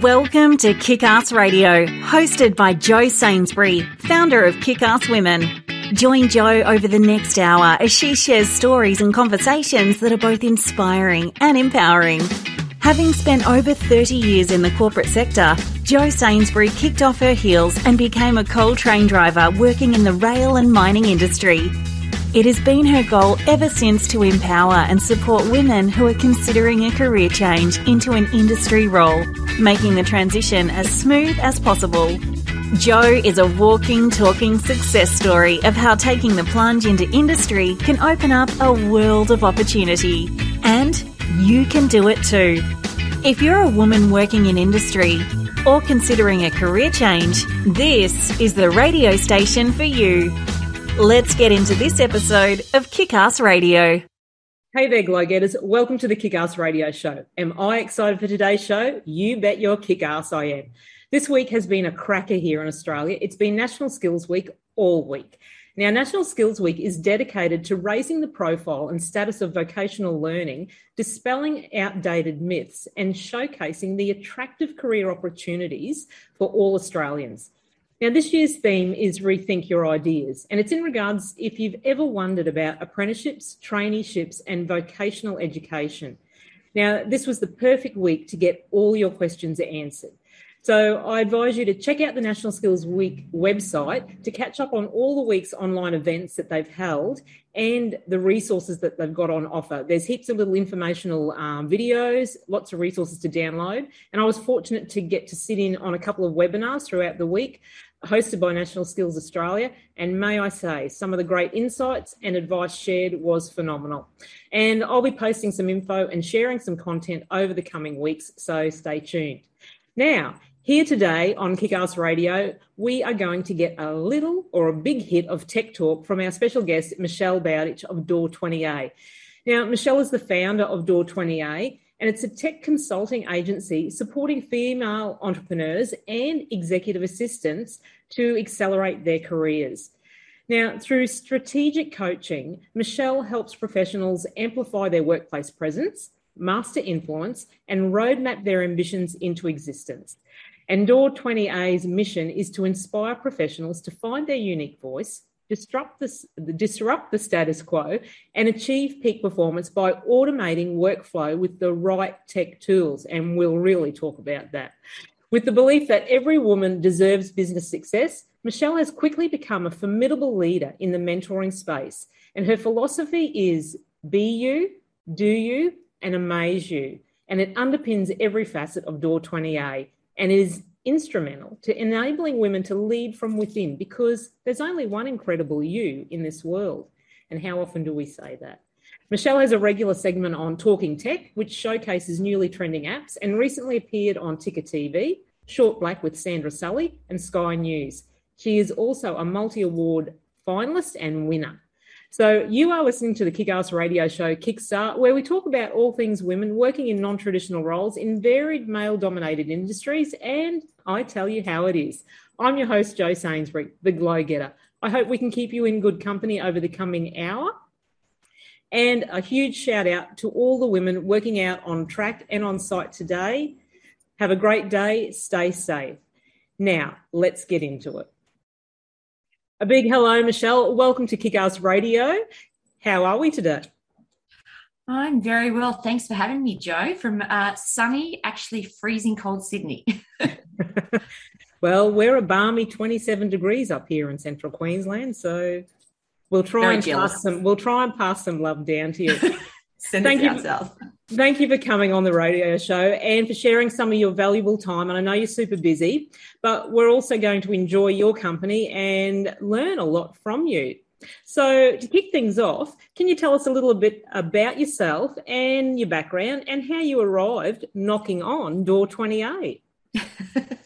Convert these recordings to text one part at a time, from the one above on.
Welcome to Kick Ass Radio, hosted by Jo Sainsbury, founder of Kick Ass Women. Join Jo over the next hour as she shares stories and conversations that are both inspiring and empowering. Having spent over 30 years in the corporate sector, Jo Sainsbury kicked off her heels and became a coal train driver working in the rail and mining industry. It has been her goal ever since to empower and support women who are considering a career change into an industry role, making the transition as smooth as possible. Jo is a walking, talking success story of how taking the plunge into industry can open up a world of opportunity. And you can do it too. If you're a woman working in industry or considering a career change, this is the radio station for you. Let's get into this episode of Kick Ass Radio. Hey there, Glow Getters. Welcome to the Kick Ass Radio Show. Am I excited for today's show? You bet your kick ass I am. This week has been a cracker here in Australia. It's been National Skills Week all week. Now, National Skills Week is dedicated to raising the profile and status of vocational learning, dispelling outdated myths, and showcasing the attractive career opportunities for all Australians. Now, this year's theme is Rethink Your Ideas, and it's in regards if you've ever wondered about apprenticeships, traineeships, and vocational education. Now, this was the perfect week to get all your questions answered. So I advise you to check out the National Skills Week website to catch up on all the week's online events that they've held and the resources that they've got on offer. There's heaps of little informational um, videos, lots of resources to download. And I was fortunate to get to sit in on a couple of webinars throughout the week hosted by National Skills Australia. And may I say, some of the great insights and advice shared was phenomenal. And I'll be posting some info and sharing some content over the coming weeks, so stay tuned. Now, here today on Kickass Radio, we are going to get a little or a big hit of tech talk from our special guest, Michelle Bowditch of Door 20A. Now, Michelle is the founder of Door 20A and it's a tech consulting agency supporting female entrepreneurs and executive assistants to accelerate their careers. Now, through strategic coaching, Michelle helps professionals amplify their workplace presence, master influence, and roadmap their ambitions into existence. And Door 20A's mission is to inspire professionals to find their unique voice, disrupt the, disrupt the status quo and achieve peak performance by automating workflow with the right tech tools. And we'll really talk about that. With the belief that every woman deserves business success, Michelle has quickly become a formidable leader in the mentoring space. And her philosophy is be you, do you, and amaze you. And it underpins every facet of Door 20A and is instrumental to enabling women to lead from within because there's only one incredible you in this world. And how often do we say that? Michelle has a regular segment on Talking Tech, which showcases newly trending apps and recently appeared on Ticker TV, Short Black with Sandra Sully, and Sky News. She is also a multi award finalist and winner. So, you are listening to the Kick Ass radio show Kickstart, where we talk about all things women working in non traditional roles in varied male dominated industries, and I tell you how it is. I'm your host, Jo Sainsbury, the Glow Getter. I hope we can keep you in good company over the coming hour. And a huge shout out to all the women working out on track and on site today. Have a great day. Stay safe. Now, let's get into it. A big hello, Michelle. Welcome to Kickass Radio. How are we today? I'm very well. Thanks for having me, Jo, from uh, sunny, actually freezing cold Sydney. well, we're a balmy 27 degrees up here in central Queensland, so we'll try very and jealous. pass some. We'll try and pass some love down to you. Send thank you, south. Thank you for coming on the radio show and for sharing some of your valuable time. And I know you're super busy, but we're also going to enjoy your company and learn a lot from you. So, to kick things off, can you tell us a little bit about yourself and your background and how you arrived knocking on door 20A?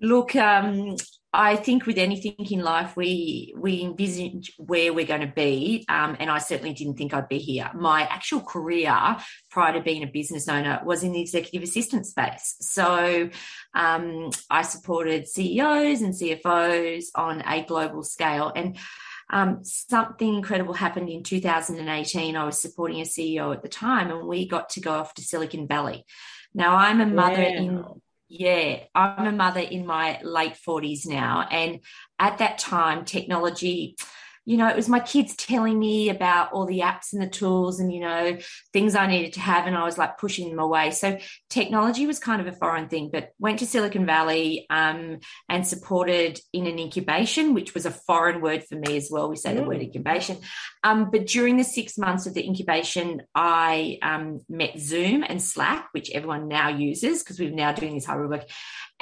Look, um, I think with anything in life, we we envisage where we're going to be, um, and I certainly didn't think I'd be here. My actual career prior to being a business owner was in the executive assistant space. So um, I supported CEOs and CFOs on a global scale, and um, something incredible happened in 2018. I was supporting a CEO at the time, and we got to go off to Silicon Valley. Now I'm a mother yeah. in yeah, I'm a mother in my late 40s now. And at that time, technology you know, it was my kids telling me about all the apps and the tools and, you know, things I needed to have. And I was like pushing them away. So technology was kind of a foreign thing, but went to Silicon Valley um, and supported in an incubation, which was a foreign word for me as well. We say mm. the word mm. incubation. Um, but during the six months of the incubation, I um, met Zoom and Slack, which everyone now uses because we're now doing this hybrid work.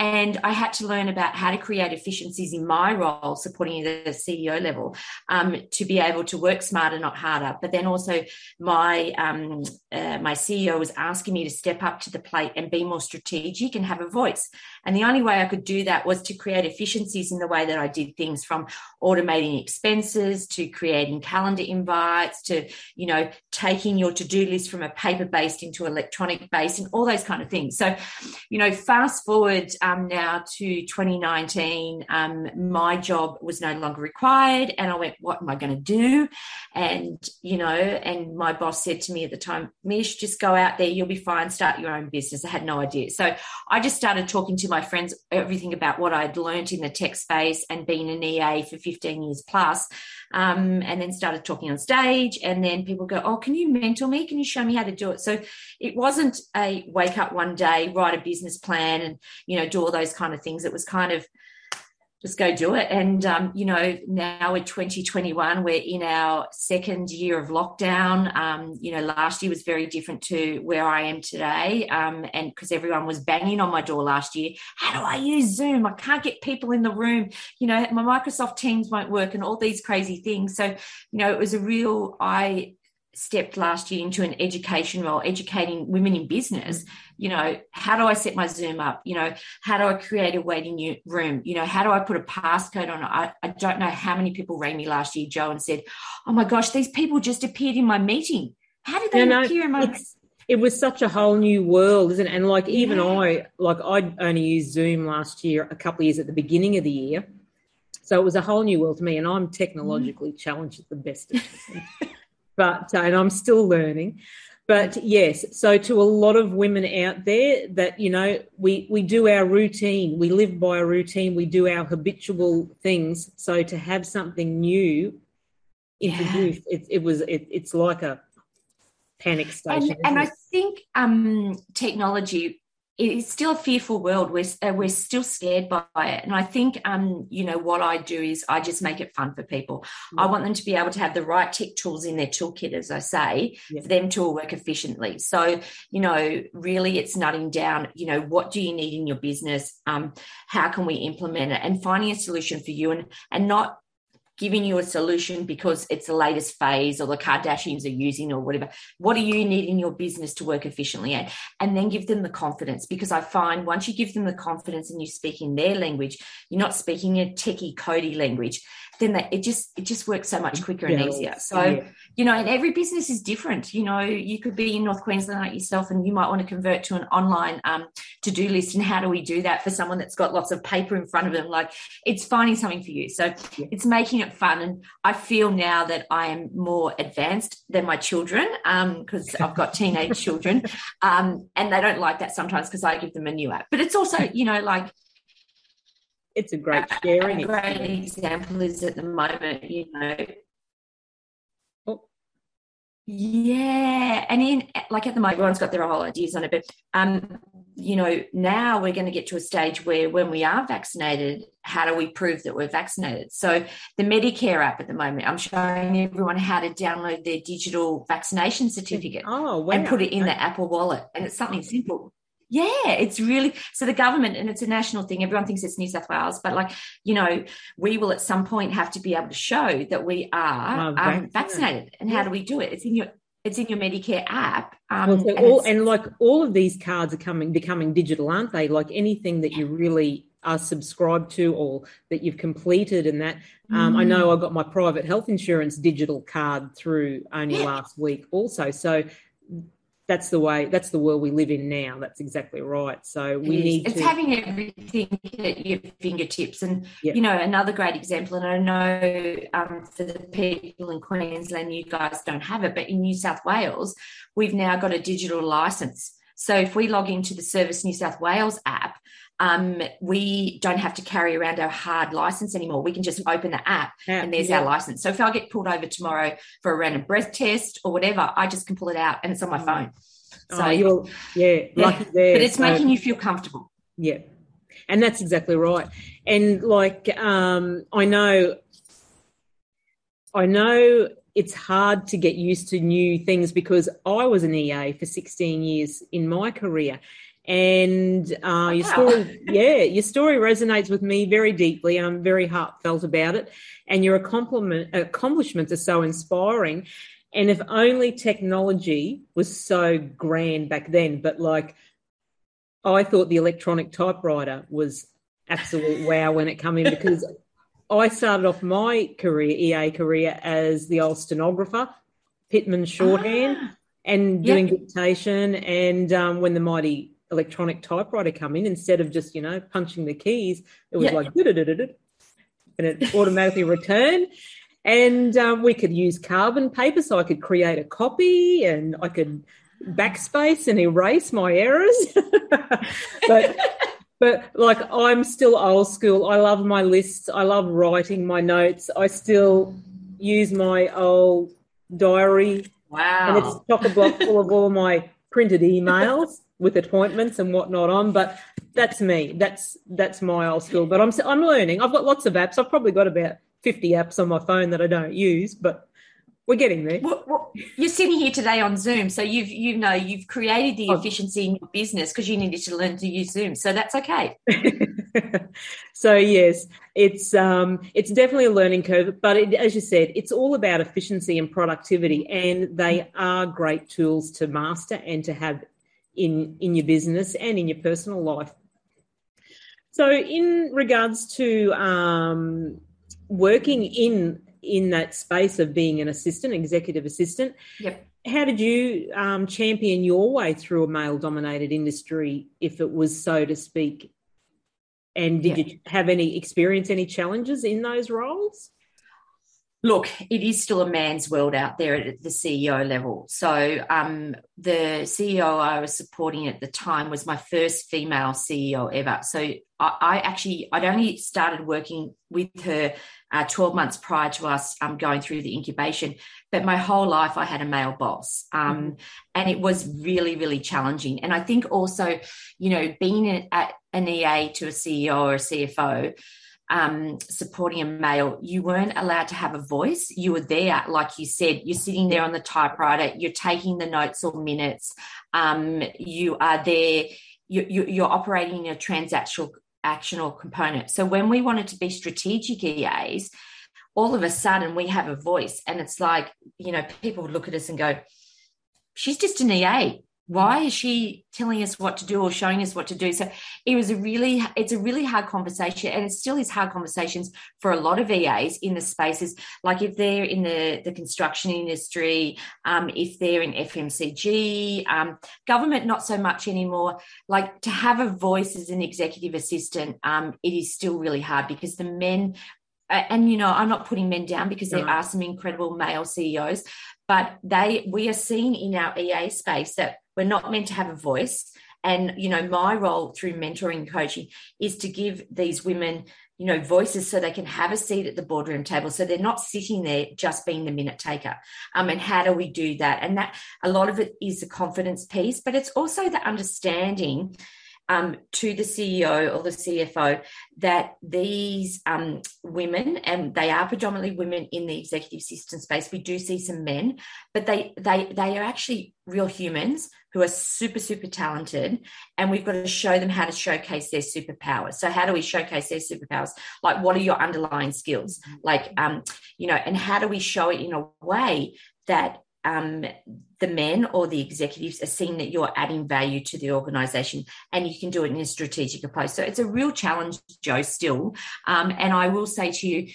And I had to learn about how to create efficiencies in my role, supporting the CEO level, um, to be able to work smarter, not harder. But then also, my um, uh, my CEO was asking me to step up to the plate and be more strategic and have a voice. And the only way I could do that was to create efficiencies in the way that I did things, from automating expenses to creating calendar invites to you know taking your to do list from a paper based into electronic based and all those kind of things. So, you know, fast forward um, now to 2019, um, my job was no longer required. And I went, what am I going to do? And, you know, and my boss said to me at the time, Mish, just go out there, you'll be fine, start your own business. I had no idea. So I just started talking to my friends, everything about what I'd learned in the tech space and been an EA for 15 years plus um, and then started talking on stage. And then people go, Oh, can you mentor me? Can you show me how to do it? So it wasn't a wake up one day, write a business plan and, you know, do all those kind of things. It was kind of, just go do it. And, um, you know, now we're 2021, we're in our second year of lockdown. Um, you know, last year was very different to where I am today. Um, and because everyone was banging on my door last year, how do I use Zoom? I can't get people in the room. You know, my Microsoft Teams won't work and all these crazy things. So, you know, it was a real eye stepped last year into an education role, educating women in business. You know, how do I set my Zoom up? You know, how do I create a waiting room? You know, how do I put a passcode on? I, I don't know how many people rang me last year, Jo, and said, Oh my gosh, these people just appeared in my meeting. How did they no, appear in my it was such a whole new world, isn't it? And like even yeah. I, like I only used Zoom last year, a couple of years at the beginning of the year. So it was a whole new world to me, and I'm technologically mm. challenged at the best of. but uh, and I'm still learning. But yes, so to a lot of women out there that you know we we do our routine, we live by a routine, we do our habitual things. So to have something new introduced, yeah. it, it was it, it's like a panic station. And, and I think um, technology it's still a fearful world. We're uh, we're still scared by it, and I think um you know what I do is I just make it fun for people. Yeah. I want them to be able to have the right tech tools in their toolkit, as I say, yeah. for them to work efficiently. So you know, really, it's nutting down. You know, what do you need in your business? Um, how can we implement it, and finding a solution for you, and and not giving you a solution because it's the latest phase or the Kardashians are using or whatever. What do you need in your business to work efficiently at? And then give them the confidence because I find once you give them the confidence and you speak in their language, you're not speaking a techie, cody language then that it just it just works so much quicker and easier. So yeah. you know, and every business is different. You know, you could be in North Queensland like yourself, and you might want to convert to an online um, to do list. And how do we do that for someone that's got lots of paper in front of them? Like it's finding something for you. So yeah. it's making it fun. And I feel now that I am more advanced than my children because um, I've got teenage children, um, and they don't like that sometimes because I give them a new app. But it's also you know like it's a great sharing. A great example is at the moment, you know. Oh. Yeah, and in like at the moment, everyone's got their whole ideas on it, but um, you know, now we're going to get to a stage where when we are vaccinated, how do we prove that we're vaccinated? So the Medicare app at the moment, I'm showing everyone how to download their digital vaccination certificate oh, wow. and put it in the Apple Wallet, and it's something simple. Yeah, it's really so the government, and it's a national thing. Everyone thinks it's New South Wales, but like you know, we will at some point have to be able to show that we are oh, um, vaccinated. And how do we do it? It's in your it's in your Medicare app. Um, well, so and, all, and like all of these cards are coming becoming digital, aren't they? Like anything that you really are subscribed to or that you've completed and that um, mm. i know i got my private health insurance digital card through only yeah. last week also so that's the way that's the world we live in now. That's exactly right. So we need it's to... having everything at your fingertips. And yep. you know another great example and i know um, for the people in queensland you guys don't have it but in new south wales we've now got a digital license. So if we log into the Service New South Wales app, um, we don't have to carry around our hard license anymore. We can just open the app yeah, and there's yeah. our license. So if I get pulled over tomorrow for a random breath test or whatever, I just can pull it out and it's on my mm. phone. So oh, you're yeah, lucky there. But it's so, making you feel comfortable. Yeah. And that's exactly right. And like um, I know I know it's hard to get used to new things because I was an EA for 16 years in my career. And uh, your story, yeah, your story resonates with me very deeply, and I'm very heartfelt about it. And your accomplishments are so inspiring. And if only technology was so grand back then, but like I thought the electronic typewriter was absolute wow when it came in because I started off my career, EA career, as the old stenographer, Pitman shorthand, ah, and doing yep. dictation. And um, when the mighty electronic typewriter come in, instead of just you know punching the keys, it was yep. like and it automatically returned. And um, we could use carbon paper, so I could create a copy, and I could backspace and erase my errors. but but like I'm still old school. I love my lists. I love writing my notes. I still use my old diary. Wow. And it's chock a block full of all my printed emails with appointments and whatnot on. But that's me. That's that's my old school. But I'm I'm learning. I've got lots of apps. I've probably got about 50 apps on my phone that I don't use, but we're getting there. Well, well, you're sitting here today on Zoom, so you've you know you've created the oh. efficiency in your business because you needed to learn to use Zoom. So that's okay. so yes, it's um it's definitely a learning curve, but it, as you said, it's all about efficiency and productivity, and they are great tools to master and to have in in your business and in your personal life. So, in regards to um, working in in that space of being an assistant, executive assistant. Yep. How did you um, champion your way through a male dominated industry, if it was so to speak? And did you have any experience, any challenges in those roles? Look, it is still a man's world out there at the CEO level. So, um, the CEO I was supporting at the time was my first female CEO ever. So, I, I actually I'd only started working with her uh, 12 months prior to us um, going through the incubation. But my whole life, I had a male boss. Um, mm-hmm. And it was really, really challenging. And I think also, you know, being at an EA to a CEO or a CFO, um, supporting a male, you weren't allowed to have a voice. You were there, like you said, you're sitting there on the typewriter, you're taking the notes or minutes, um, you are there, you, you, you're operating in a transactional actional component. So when we wanted to be strategic EAs, all of a sudden we have a voice, and it's like, you know, people would look at us and go, she's just an EA why is she telling us what to do or showing us what to do? So it was a really it's a really hard conversation and it still is hard conversations for a lot of eas in the spaces. Like if they're in the, the construction industry um, if they're in fmcg um, government not so much anymore. Like to have a voice as an executive assistant um, it is still really hard because the men and you know i'm not putting men down because there are some incredible male ceos but they we are seeing in our ea space that we're not meant to have a voice. And, you know, my role through mentoring and coaching is to give these women, you know, voices so they can have a seat at the boardroom table. So they're not sitting there just being the minute taker. Um, and how do we do that? And that a lot of it is the confidence piece, but it's also the understanding um, to the CEO or the CFO that these um, women, and they are predominantly women in the executive assistant space. We do see some men, but they they they are actually real humans who are super super talented, and we've got to show them how to showcase their superpowers. So how do we showcase their superpowers? Like what are your underlying skills? Mm-hmm. Like um, you know, and how do we show it in a way that um, the men or the executives are seeing that you're adding value to the organization and you can do it in a strategic approach. So it's a real challenge, Jo, still. Um, and I will say to you,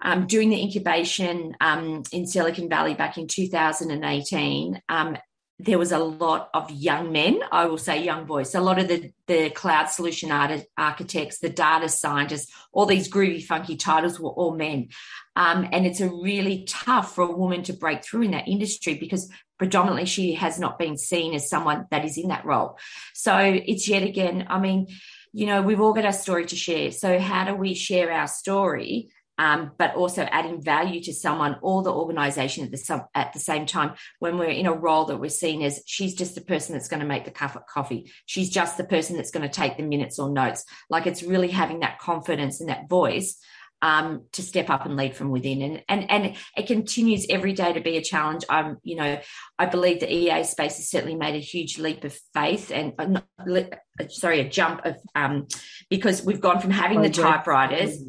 um, doing the incubation um, in Silicon Valley back in 2018, um, there was a lot of young men, I will say young boys. A lot of the, the cloud solution art, architects, the data scientists, all these groovy, funky titles were all men. Um, and it's a really tough for a woman to break through in that industry because predominantly she has not been seen as someone that is in that role. So it's yet again, I mean, you know, we've all got our story to share. So how do we share our story um, but also adding value to someone or the organization at the, at the same time when we're in a role that we're seen as she's just the person that's going to make the cup of coffee. She's just the person that's going to take the minutes or notes. Like it's really having that confidence and that voice um, to step up and lead from within. And, and, and it continues every day to be a challenge. I'm, you know, I believe the EA space has certainly made a huge leap of faith and uh, not, sorry, a jump of, um, because we've gone from having the typewriters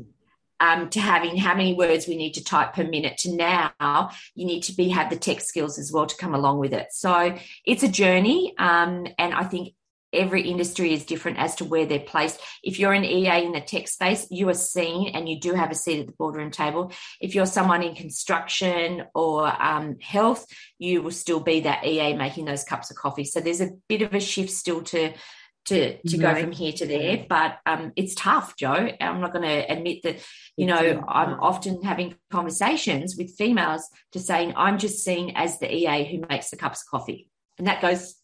um, to having how many words we need to type per minute to now you need to be have the tech skills as well to come along with it. So it's a journey um, and i think every industry is different as to where they're placed. If you're an ea in the tech space you are seen and you do have a seat at the boardroom table. If you're someone in construction or um, health you will still be that ea making those cups of coffee. So there's a bit of a shift still to to to right. go from here to there. But um, it's tough, Jo. I'm not going to admit that. You know, I'm often having conversations with females to saying I'm just seen as the EA who makes the cups of coffee, and that goes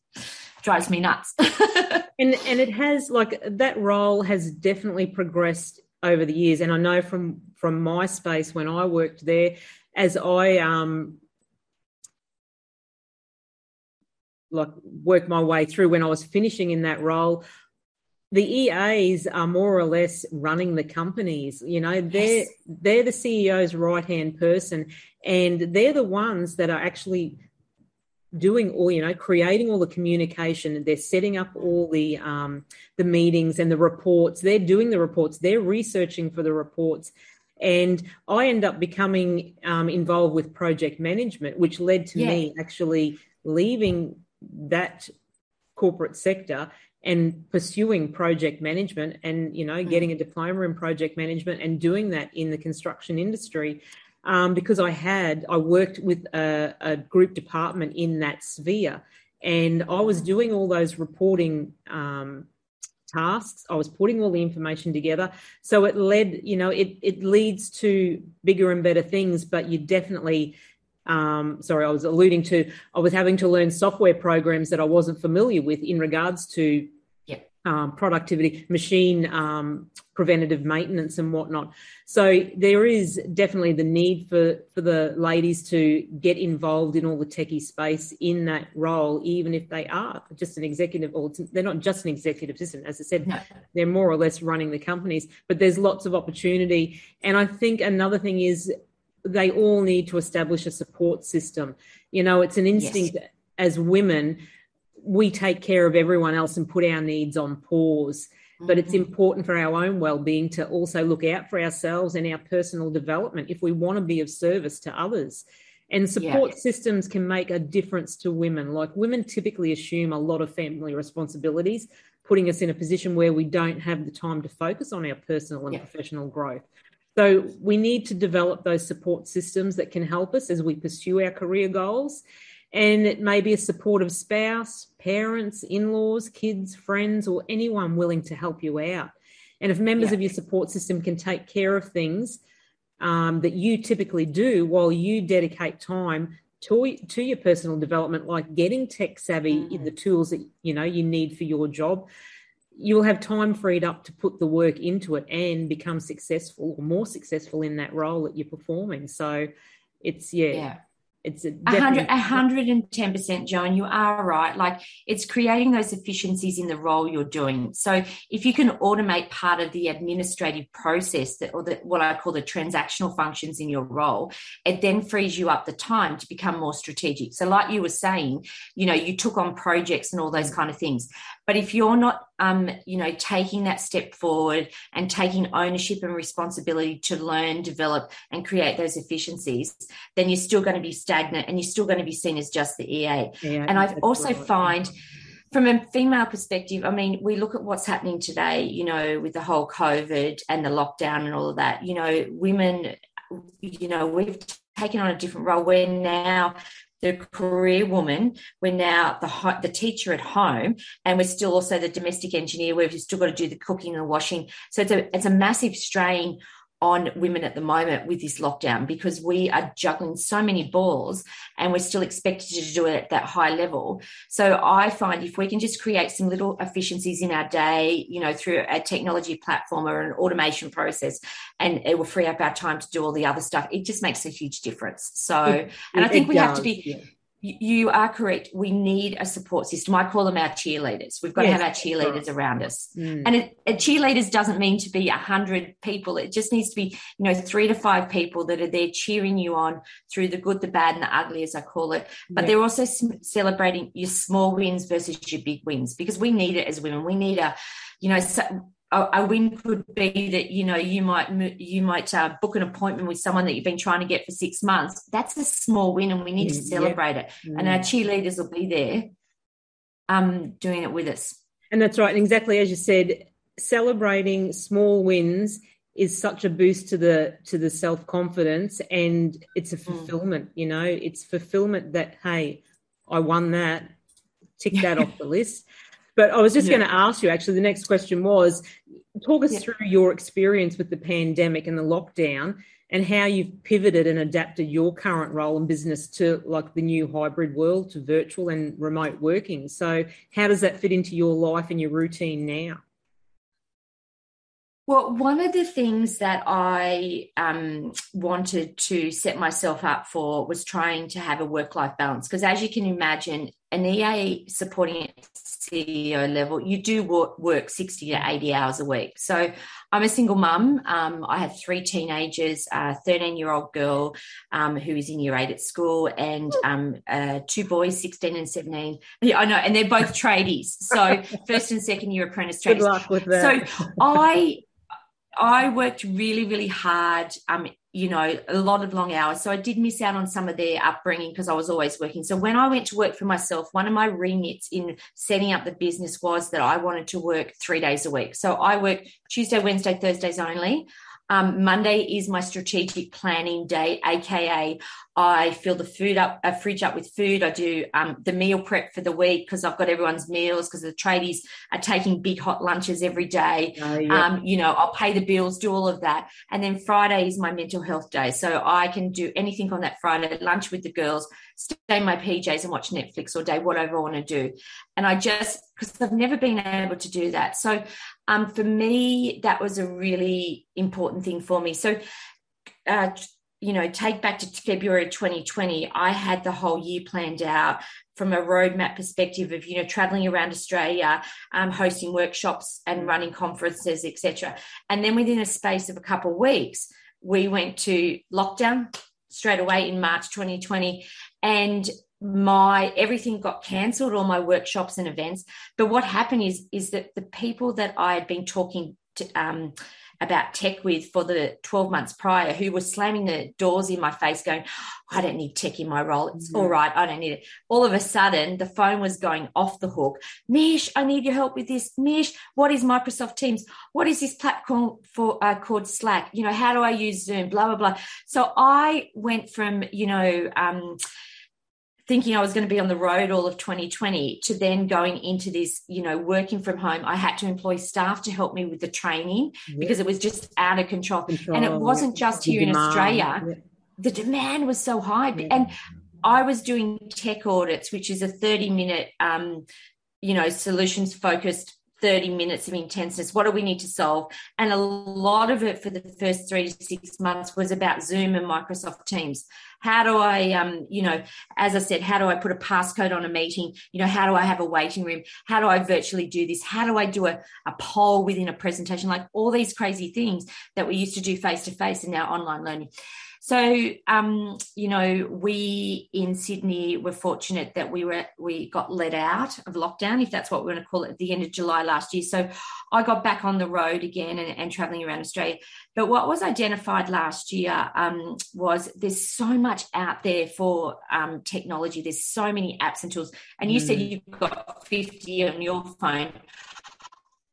drives me nuts. and and it has like that role has definitely progressed over the years, and I know from from my space when I worked there, as I um like work my way through when I was finishing in that role. The EAs are more or less running the companies. You know, they're yes. they're the CEO's right hand person, and they're the ones that are actually doing all you know creating all the communication they're setting up all the um, the meetings and the reports they're doing the reports they're researching for the reports and i end up becoming um, involved with project management which led to yeah. me actually leaving that corporate sector and pursuing project management and you know mm. getting a diploma in project management and doing that in the construction industry. Um, because i had i worked with a, a, group department in that sphere and i was doing all those reporting um, tasks. I was putting all the information together. So it led you know it, it leads to bigger and better things but you definitely um, sorry, I was alluding to, I was having to learn software programs that I wasn't familiar with in regards to yeah. um, productivity, machine um, preventative maintenance, and whatnot. So there is definitely the need for for the ladies to get involved in all the techie space in that role, even if they are just an executive, or they're not just an executive assistant. As I said, no. they're more or less running the companies. But there's lots of opportunity, and I think another thing is they all need to establish a support system. You know, it's an instinct yes. as women, we take care of everyone else and put our needs on pause. Mm-hmm. But it's mm-hmm. important for our own well being to also look out for ourselves and our personal development if we want to be of service to others. And support yeah. systems can make a difference to women. Like women typically assume a lot of family responsibilities, putting us in a position where we don't have the time to focus on our personal and yeah. professional growth. So we need to develop those support systems that can help us as we pursue our career goals. And it may be a supportive spouse, parents, in laws, kids, friends, or anyone willing to help you out. And if members yeah. of your support system can take care of things um, that you typically do while you dedicate time to, to your personal development, like getting tech savvy mm-hmm. in the tools that you know you need for your job, you'll have time freed up to put the work into it and become successful or more successful in that role that you're performing. So it's yeah, yeah it's a hundred, hundred and ten percent, Joan. You are right. Like it's creating those efficiencies in the role you're doing. So if you can automate part of the administrative process that, or the, what I call the transactional functions in your role, it then frees you up the time to become more strategic. So, like you were saying, you know, you took on projects and all those kind of things. But if you're not, um, you know, taking that step forward and taking ownership and responsibility to learn, develop, and create those efficiencies, then you're still going to be stagnant and you're still going to be seen as just the EA. Yeah, and I also find from a female perspective, I mean, we look at what's happening today, you know, with the whole COVID and the lockdown and all of that. You know, women, you know, we've taken on a different role. We're now the career woman, we're now the the teacher at home, and we're still also the domestic engineer. We've still got to do the cooking and washing. So it's a it's a massive strain on women at the moment with this lockdown because we are juggling so many balls and we're still expected to do it at that high level. So I find if we can just create some little efficiencies in our day, you know, through a technology platform or an automation process, and it will free up our time to do all the other stuff, it just makes a huge difference. So, it, and I think we does, have to be. Yeah you are correct. We need a support system. I call them our cheerleaders. We've got yes, to have our cheerleaders around us. Mm. And it, it, cheerleaders doesn't mean to be a hundred people. It just needs to be, you know, three to five people that are there cheering you on through the good, the bad, and the ugly, as I call it. But yeah. they're also celebrating your small wins versus your big wins because we need it as women. We need a, you know, a, win could be that you know you might you might uh, book an appointment with someone that you've been trying to get for six months. That's a small win, and we need to mm, celebrate it. Mm. And our cheerleaders will be there, um, doing it with us. And that's right. And exactly as you said, celebrating small wins is such a boost to the to the self confidence, and it's a mm. fulfillment. Mm. You know, it's fulfillment that hey, I won that. Tick that off the list. But I was just yeah. going to ask you actually, the next question was talk us yeah. through your experience with the pandemic and the lockdown and how you've pivoted and adapted your current role in business to like the new hybrid world to virtual and remote working. So, how does that fit into your life and your routine now? Well, one of the things that I um, wanted to set myself up for was trying to have a work life balance. Because as you can imagine, an EA supporting CEO level, you do work 60 to 80 hours a week. So I'm a single mum. Um, I have three teenagers, a 13 year old girl um, who is in year eight at school, and um, uh, two boys, 16 and 17. Yeah, I know, and they're both tradies. So first and second year apprentice tradies. Good luck with that. So I I worked really, really hard, um, you know, a lot of long hours. So I did miss out on some of their upbringing because I was always working. So when I went to work for myself, one of my remits in setting up the business was that I wanted to work three days a week. So I work Tuesday, Wednesday, Thursdays only. Um, Monday is my strategic planning day, aka I fill the food up, a fridge up with food. I do um, the meal prep for the week because I've got everyone's meals because the tradies are taking big hot lunches every day. Oh, yeah. um, you know, I'll pay the bills, do all of that. And then Friday is my mental health day. So I can do anything on that Friday, lunch with the girls, stay in my PJs and watch Netflix all day, whatever I want to do. And I just, because I've never been able to do that. So um, for me, that was a really important thing for me. So uh, you know, take back to February 2020, I had the whole year planned out from a roadmap perspective of, you know, traveling around Australia, um, hosting workshops and running conferences, etc. And then within a space of a couple of weeks, we went to lockdown straight away in March 2020. And my everything got cancelled all my workshops and events. But what happened is is that the people that i had been talking to um, about tech with for the 12 months prior who were slamming the doors in my face going i don't need tech in my role. It's mm-hmm. all right. I don't need it. All of a sudden the phone was going off the hook. Mish i need your help with this. Mish what is microsoft teams? What is this platform for uh, called slack? You know how do i use zoom? Blah blah blah. So i went from you know um, thinking I was going to be on the road all of 2020 to then going into this, you know, working from home. I had to employ staff to help me with the training because it was just out of control. control. And it wasn't just here in Australia. The demand was so high. And I was doing tech audits, which is a 30 minute, um, you know, solutions focused 30 minutes of intenseness. What do we need to solve? And a lot of it for the first three to six months was about Zoom and Microsoft Teams. How do I, um, you know, as I said, how do I put a passcode on a meeting? You know, how do I have a waiting room? How do I virtually do this? How do I do a, a poll within a presentation? Like all these crazy things that we used to do face to face and now online learning. So, um, you know, we in Sydney were fortunate that we were we got let out of lockdown, if that's what we're going to call it, at the end of July last year. So, I got back on the road again and, and traveling around Australia. But what was identified last year um, was there's so much out there for um, technology. There's so many apps and tools. And you mm. said you've got 50 on your phone.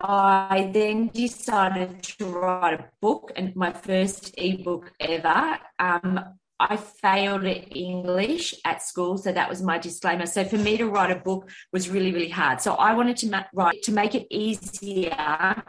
I then decided to write a book and my first ebook ever. Um, I failed at English at school, so that was my disclaimer. So for me to write a book was really, really hard. So I wanted to ma- write to make it easier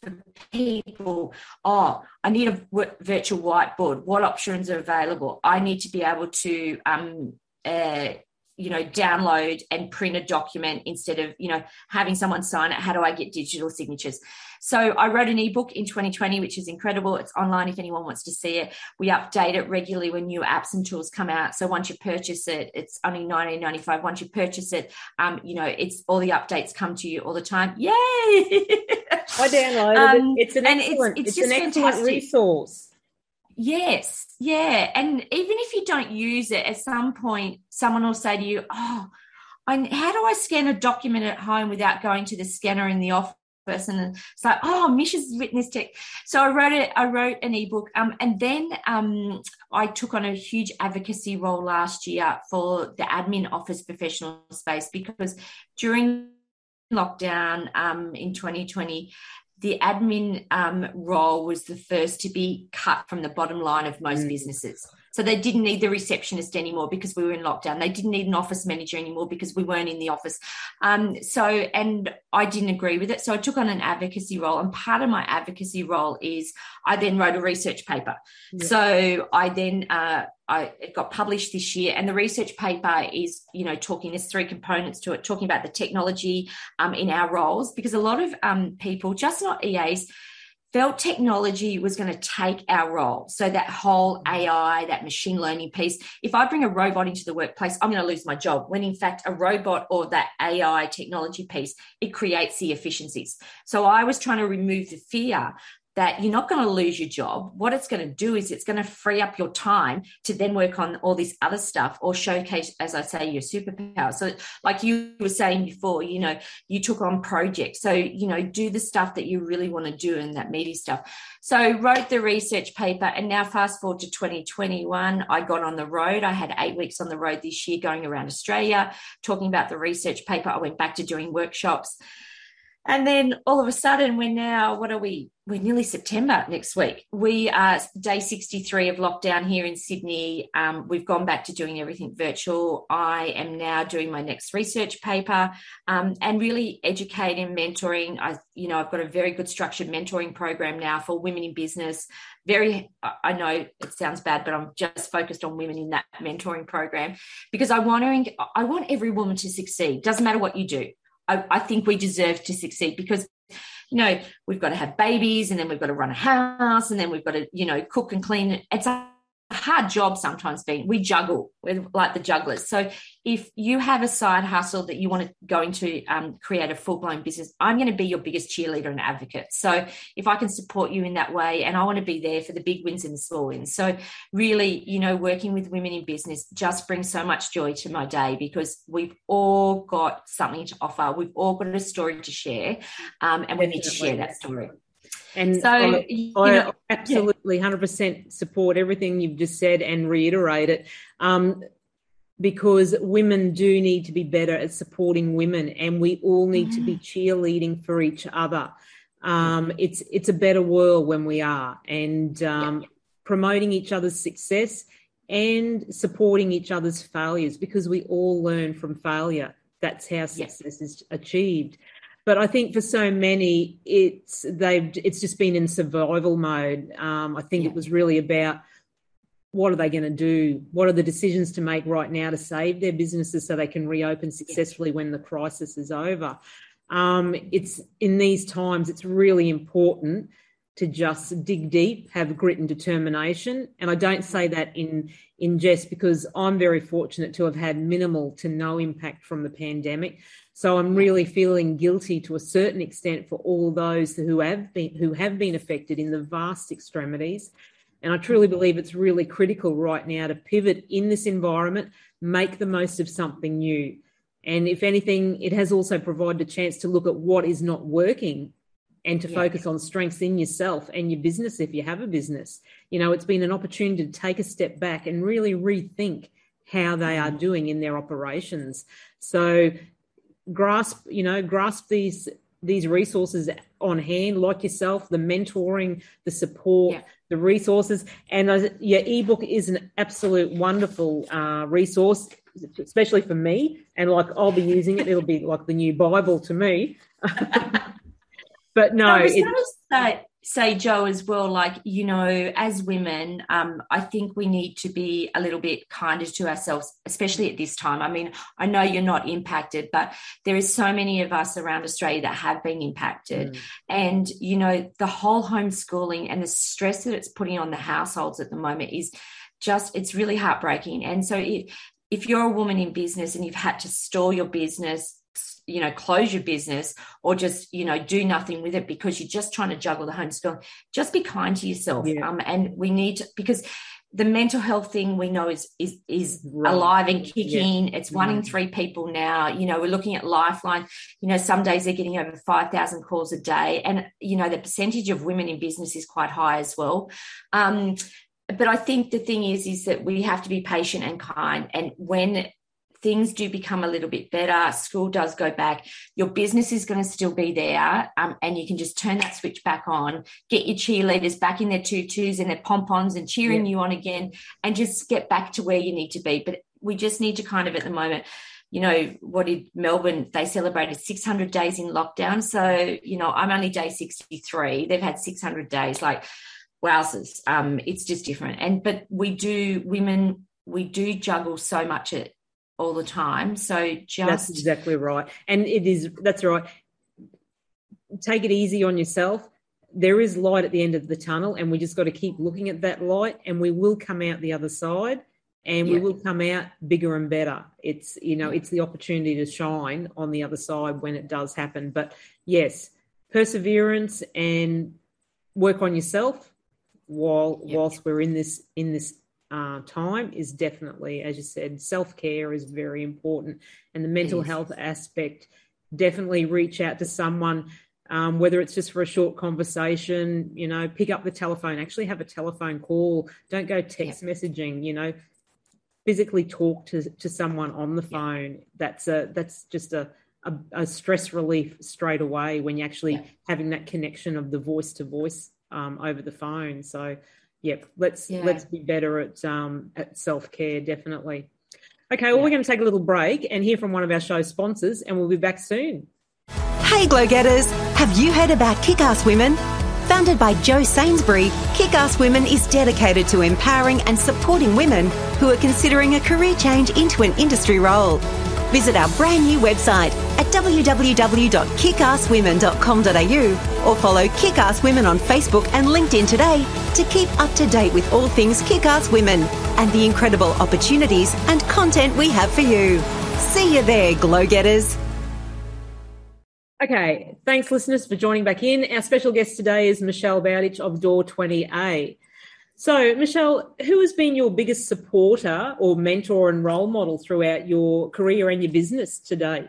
for people. Oh, I need a w- virtual whiteboard. What options are available? I need to be able to um, uh, you know download and print a document instead of you know having someone sign it. How do i get digital signatures? So i wrote an ebook in 2020 which is incredible. It's online if anyone wants to see it. We update it regularly when new apps and tools come out. So once you purchase it it's only 19.95 once you purchase it um you know it's all the updates come to you all the time. Yay! I downloaded um, it it's an excellent it's, it's, it's an excellent resource Yes, yeah. And even if you don't use it, at some point, someone will say to you, Oh, I, how do I scan a document at home without going to the scanner in the office? And it's like, oh, Mish has written this text. So I wrote it. I wrote an ebook, um, and then um, I took on a huge advocacy role last year for the admin office professional space because during lockdown um, in 2020, the admin um, role was the first to be cut from the bottom line of most mm. businesses. So they didn't need the receptionist anymore because we were in lockdown. They didn't need an office manager anymore because we weren't in the office. Um, so, and I didn't agree with it. So I took on an advocacy role. And part of my advocacy role is I then wrote a research paper. Yeah. So I then, uh, I, it got published this year, and the research paper is, you know, talking. There's three components to it, talking about the technology um, in our roles, because a lot of um, people, just not EAs, felt technology was going to take our role. So that whole AI, that machine learning piece, if I bring a robot into the workplace, I'm going to lose my job. When in fact, a robot or that AI technology piece, it creates the efficiencies. So I was trying to remove the fear that you're not going to lose your job. What it's going to do is it's going to free up your time to then work on all this other stuff or showcase, as I say, your superpower. So, like you were saying before, you know, you took on projects. So, you know, do the stuff that you really want to do and that meaty stuff. So, wrote the research paper, and now fast forward to 2021, I got on the road. I had eight weeks on the road this year going around Australia talking about the research paper. I went back to doing workshops. And then all of a sudden, we're now, what are we? We're nearly September next week. We are day 63 of lockdown here in Sydney. Um, we've gone back to doing everything virtual. I am now doing my next research paper um, and really educating, mentoring. I, you know, I've got a very good structured mentoring program now for women in business. Very, I know it sounds bad, but I'm just focused on women in that mentoring program because I want to, I want every woman to succeed. Doesn't matter what you do. I, I think we deserve to succeed because you know we've got to have babies and then we've got to run a house and then we've got to you know cook and clean. It's a hard job sometimes being we juggle we're like the jugglers. So if you have a side hustle that you want to go into um, create a full-blown business i'm going to be your biggest cheerleader and advocate. So if i can support you in that way and i want to be there for the big wins and the small wins. So really you know working with women in business just brings so much joy to my day because we've all got something to offer. We've all got a story to share um, and we need to share that story. And so I, I know, absolutely yeah. 100% support everything you've just said and reiterate it. Um, because women do need to be better at supporting women and we all need mm-hmm. to be mm-hmm. cheerleading for each other. Um, it's it's a better world when we are and um, yeah. promoting each other's success and supporting each other's failures because we all learn from failure. That's how success yeah. is achieved. But I think for so many, it's they've it's just been in survival mode. Um, I think yeah. it was really about what are they going to do? What are the decisions to make right now to save their businesses so they can reopen successfully when the crisis is over? Um, it's in these times, it's really important to just dig deep, have grit and determination. And I don't say that in in jest because I'm very fortunate to have had minimal to no impact from the pandemic. So I'm really feeling guilty to a certain extent for all those who have been who have been affected in the vast extremities. And I truly believe it's really critical right now to pivot in this environment, make the most of something new. And if anything, it has also provided a chance to look at what is not working and to yeah. focus on strengths in yourself and your business if you have a business. You know, it's been an opportunity to take a step back and really rethink how they are mm. doing in their operations. So grasp, you know, grasp these these resources on hand, like yourself, the mentoring, the support, yeah. The resources, and uh, your ebook is an absolute wonderful uh, resource, especially for me. And like I'll be using it; it'll be like the new Bible to me. but no, no it's, say jo as well like you know as women um, i think we need to be a little bit kinder to ourselves especially at this time. I mean i know you're not impacted but there is so many of us around australia that have been impacted. Mm. and you know the whole homeschooling and the stress that it's putting on the households at the moment is just it's really heartbreaking. And so it, if you're a woman in business and you've had to store your business you know close your business or just you know do nothing with it because you're just trying to juggle the homeschool just be kind to yourself yeah. um, and we need to because the mental health thing we know is is is right. alive and kicking. Yeah. It's one in mm-hmm. three people now. You know, we're looking at Lifeline. You know, some days they're getting over five thousand calls a day, and you know the percentage of women in business is quite high as well. Um, but I think the thing is, is that we have to be patient and kind. And when things do become a little bit better, school does go back, your business is going to still be there, um, and you can just turn that switch back on, get your cheerleaders back in their tutus and their pom poms and cheering yeah. you on again, and just get back to where you need to be. But we just need to kind of at the moment you know, what did Melbourne? They celebrated 600 days in lockdown. So, you know, I'm only day 63. They've had 600 days. Like, wowzers. Um, it's just different. And, but we do, women, we do juggle so much at, all the time. So just that's exactly right, and it is that's right. Take it easy on yourself. There is light at the end of the tunnel, and we just got to keep looking at that light, and we will come out the other side, and yeah. we will come out bigger and better. It's you know it's the opportunity to shine on the other side when it does happen. But yes, perseverance and work on yourself while yeah. whilst we're in this in this uh, time is definitely, as you said, self care is very important, and the mental health aspect. Definitely reach out to someone, um, whether it's just for a short conversation. You know, pick up the telephone. Actually, have a telephone call. Don't go text yep. messaging. You know, physically talk to to someone on the phone. Yep. That's a that's just a, a, a stress relief straight away when you're actually yep. having that connection of the voice to voice um, over the phone. So yep let's yeah. let's be better at um at self-care definitely okay well yeah. we're going to take a little break and hear from one of our show sponsors and we'll be back soon hey glow getters have you heard about kick-ass women Founded by Jo Sainsbury, Kick Ass Women is dedicated to empowering and supporting women who are considering a career change into an industry role. Visit our brand new website at www.kickasswomen.com.au or follow Kick Ass Women on Facebook and LinkedIn today to keep up to date with all things Kick Ass Women and the incredible opportunities and content we have for you. See you there, glow getters. Okay, thanks, listeners, for joining back in. Our special guest today is Michelle Bowditch of Door 20A. So, Michelle, who has been your biggest supporter or mentor and role model throughout your career and your business today?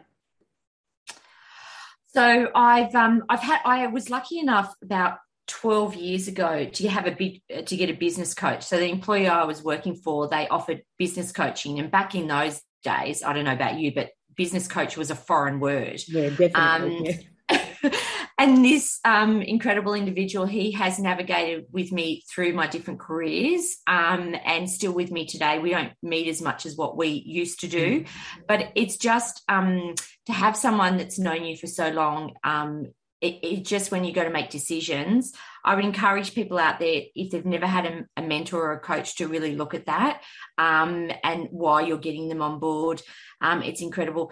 So, I've um, I've had I was lucky enough about 12 years ago to have a big to get a business coach. So the employer I was working for, they offered business coaching, and back in those days, I don't know about you, but business coach was a foreign word. Yeah, definitely. Um, and this um, incredible individual, he has navigated with me through my different careers um, and still with me today. We don't meet as much as what we used to do, mm-hmm. but it's just um, to have someone that's known you for so long. Um, it, it, just when you go to make decisions, I would encourage people out there if they've never had a, a mentor or a coach to really look at that um, and why you're getting them on board. Um, it's incredible.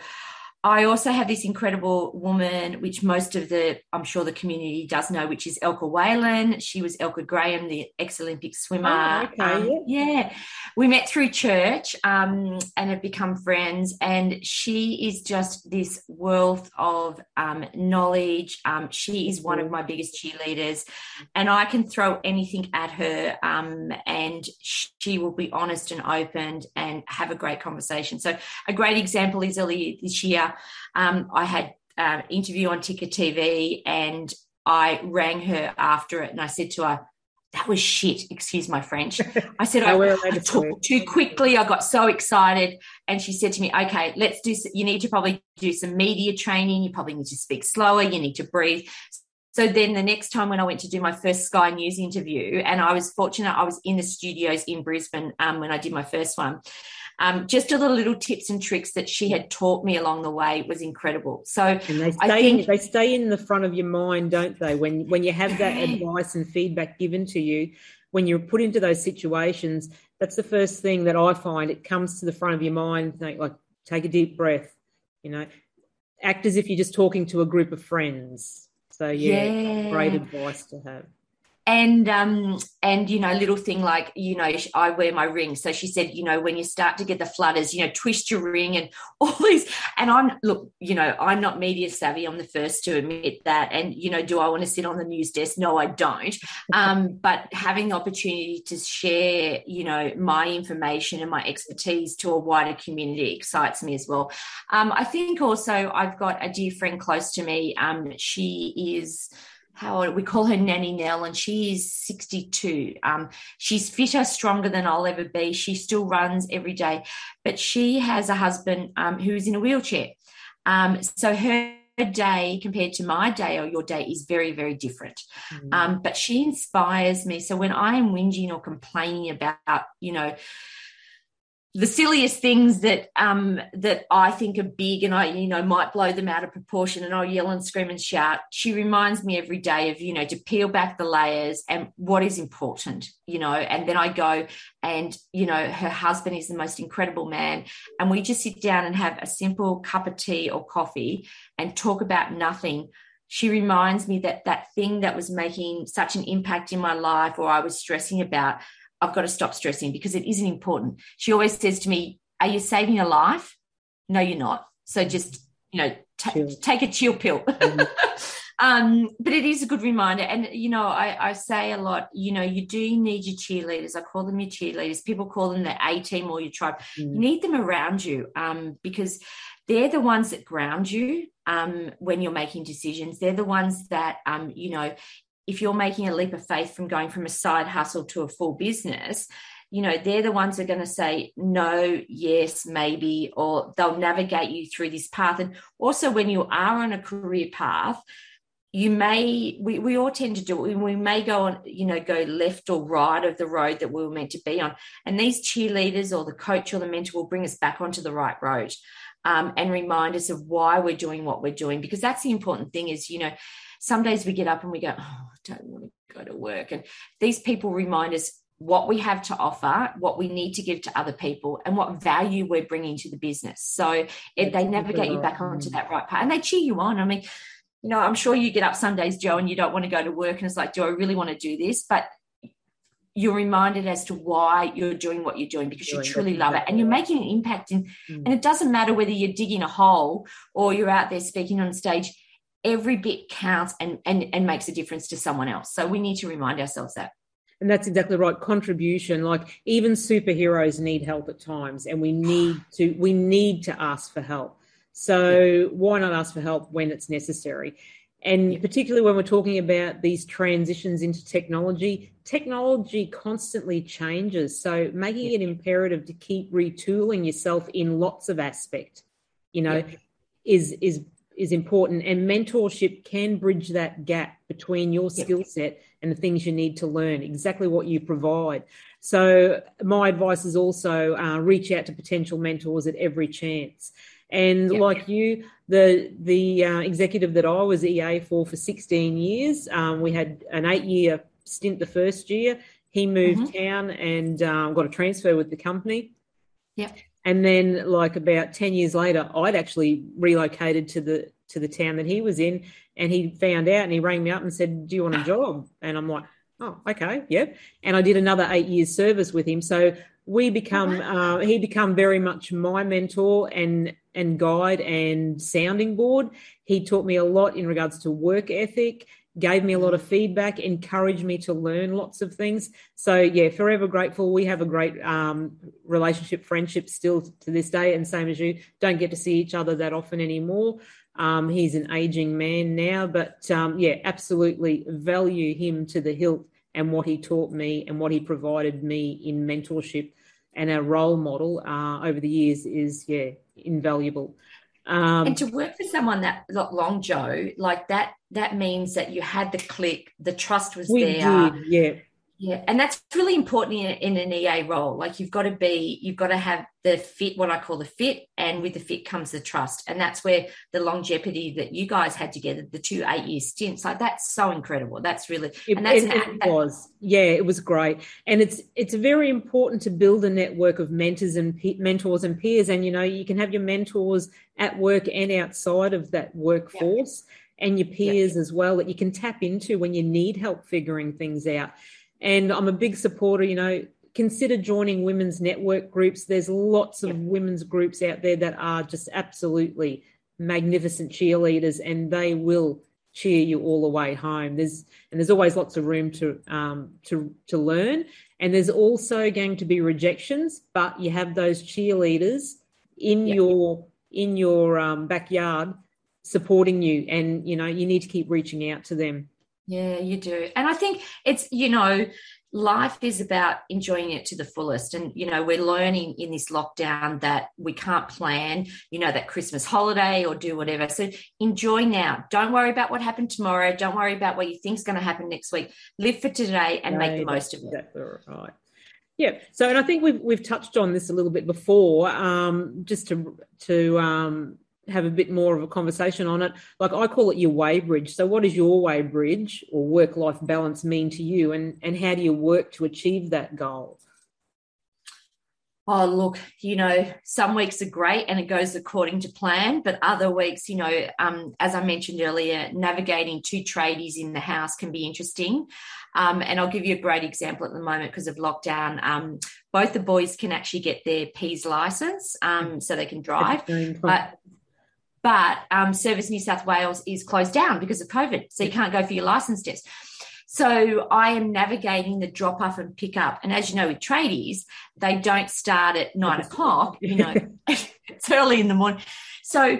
I also have this incredible woman, which most of the, I'm sure the community does know, which is Elka Whalen. She was Elka Graham, the ex Olympic swimmer. Oh, okay. Um, yeah. We met through church um, and have become friends. And she is just this wealth of um, knowledge. Um, she is one of my biggest cheerleaders. And I can throw anything at her um, and she will be honest and open and have a great conversation. So, a great example is earlier this year um, I had an uh, interview on Ticker TV and I rang her after it and I said to her, that was shit. Excuse my French. I said, I, I talked too quickly. I got so excited. And she said to me, okay, let's do, you need to probably do some media training. You probably need to speak slower. You need to breathe. So then the next time when I went to do my first Sky News interview, and I was fortunate, I was in the studios in Brisbane um, when I did my first one. Um, just a little little tips and tricks that she had taught me along the way was incredible. So and they stay think, in, they stay in the front of your mind, don't they? When when you have that advice and feedback given to you, when you're put into those situations, that's the first thing that I find. It comes to the front of your mind. Think like take a deep breath. You know, act as if you're just talking to a group of friends. So yeah, yeah. great advice to have and um and you know little thing like you know i wear my ring. So she said you know when you start to get the flutters you know twist your ring and all these. And i'm look you know i'm not media savvy. I'm the first to admit that. And you know do i want to sit on the news desk? No i don't. Um but having the opportunity to share you know my information and my expertise to a wider community excites me as well. Um i think also i've got a dear friend close to me. Um she is how we call her Nanny Nell, and she is 62. Um, she's fitter, stronger than I'll ever be. She still runs every day, but she has a husband um, who's in a wheelchair. Um, so her day compared to my day or your day is very, very different. Mm. Um, but she inspires me. So when I am whinging or complaining about, you know, the silliest things that um that I think are big and I you know might blow them out of proportion and I'll yell and scream and shout. She reminds me every day of you know to peel back the layers and what is important, you know. And then I go and you know her husband is the most incredible man, and we just sit down and have a simple cup of tea or coffee and talk about nothing. She reminds me that that thing that was making such an impact in my life or I was stressing about I've got to stop stressing because it isn't important. She always says to me, Are you saving a life? No, you're not. So just, you know, t- take a chill pill. Mm-hmm. um, but it is a good reminder. And, you know, I, I, say a lot, you know, you do need your cheerleaders. I call them your cheerleaders. People call them the A team or your tribe. Mm. You need them around you um, because they're the ones that ground you um, when you're making decisions. They're the ones that, um, you know, if you're making a leap of faith from going from a side hustle to a full business, you know, they're the ones that are going to say no, yes, maybe, or they'll navigate you through this path. And also, when you are on a career path, you may we, we all tend to do it we may go on you know go left or right of the road that we were meant to be on and these cheerleaders or the coach or the mentor will bring us back onto the right road um, and remind us of why we're doing what we're doing because that's the important thing is you know some days we get up and we go, oh, I don't want to go to work. And these people remind us what we have to offer, what we need to give to other people, and what value we're bringing to the business. So it, they navigate you back onto that right path and they cheer you on. I mean, you know, I'm sure you get up some days, Jo, and you don't want to go to work, and it's like, do I really want to do this? But you're reminded as to why you're doing what you're doing because you truly love it and you're making an impact in mm. and it doesn't matter whether you're digging a hole or you're out there speaking on stage every bit counts and, and, and makes a difference to someone else. So we need to remind ourselves that. And that's exactly right. Contribution, like even superheroes need help at times, and we need to we need to ask for help. So yeah. why not ask for help when it's necessary? And yeah. particularly when we're talking about these transitions into technology, technology constantly changes. So making yeah. it imperative to keep retooling yourself in lots of aspect, you know, is is is important and mentorship can bridge that gap between your skill set and the things you need to learn exactly what you provide. So my advice is also uh, reach out to potential mentors at every chance. And yep. like you the the uh, executive that i was ea for for 16 years um, we had an eight year stint the first year. He moved mm-hmm. town and um, got a transfer with the company. Yeah and then like about 10 years later i'd actually relocated to the to the town that he was in and he found out and he rang me up and said do you want a job? And i'm like oh okay yep. And i did another eight years service with him. So we become uh, he become very much my mentor and and guide and sounding board. He taught me a lot in regards to work ethic gave me a lot of feedback, encouraged me to learn lots of things. So yeah, forever grateful. We have a great um, relationship, friendship still to this day, and same as you. Don't get to see each other that often anymore. Um, he's an aging man now, but um, yeah, absolutely value him to the hilt and what he taught me and what he provided me in mentorship and a role model uh, over the years is yeah invaluable. Um, and to work for someone that long, Jo, like that, that means that you had the click, the trust was there. Did, yeah. Yeah, and that's really important in, in, an EA role. Like you've got to be, you've got to have the fit, what I call the fit, and with the fit comes the trust, and that's where the longevity that you guys had together, the two eight year stints, like that's so incredible. That's really, it, and that's it, an, it was, yeah, it was great, and it's it's very important to build a network of mentors and mentors and peers, and you know you can have your mentors at work and outside of that workforce. Yep. And your peers yep. as well that you can tap into when you need help figuring things out and I'm a big supporter, you know, consider joining women's network groups. There's lots of yep. women's groups out there that are just absolutely magnificent cheerleaders and they will cheer you all the way home. There's and there's always lots of room to um, to to learn, and there's also going to be rejections, but you have those cheerleaders in yep. your in your um, backyard supporting you, and you know you need to keep reaching out to them. Yeah, you do. And I think it's, you know, life is about enjoying it to the fullest. And, you know, we're learning in this lockdown that we can't plan, you know, that Christmas holiday or do whatever. So enjoy now. Don't worry about what happened tomorrow. Don't worry about what you think's going to happen next week. Live for today and make the most of it. Exactly right. Yeah. So, and I think we've we've touched on this a little bit before, um, just to to um, have a bit more of a conversation on it. Like I call it your way bridge. So what does your way bridge or work life balance mean to you and, and how do you work to achieve that goal? Oh, look, you know, some weeks are great and it goes according to plan, but other weeks, you know, um, as I mentioned earlier, navigating two tradies in the house can be interesting. Um, and I'll give you a great example at the moment because of lockdown. Um, both the boys can actually get their P's license um, so they can drive, but but um, Service New South Wales is closed down because of COVID. So you can't go for your license test. So I am navigating the drop off and pick up. And as you know, with tradies, they don't start at nine o'clock, you know, it's early in the morning. So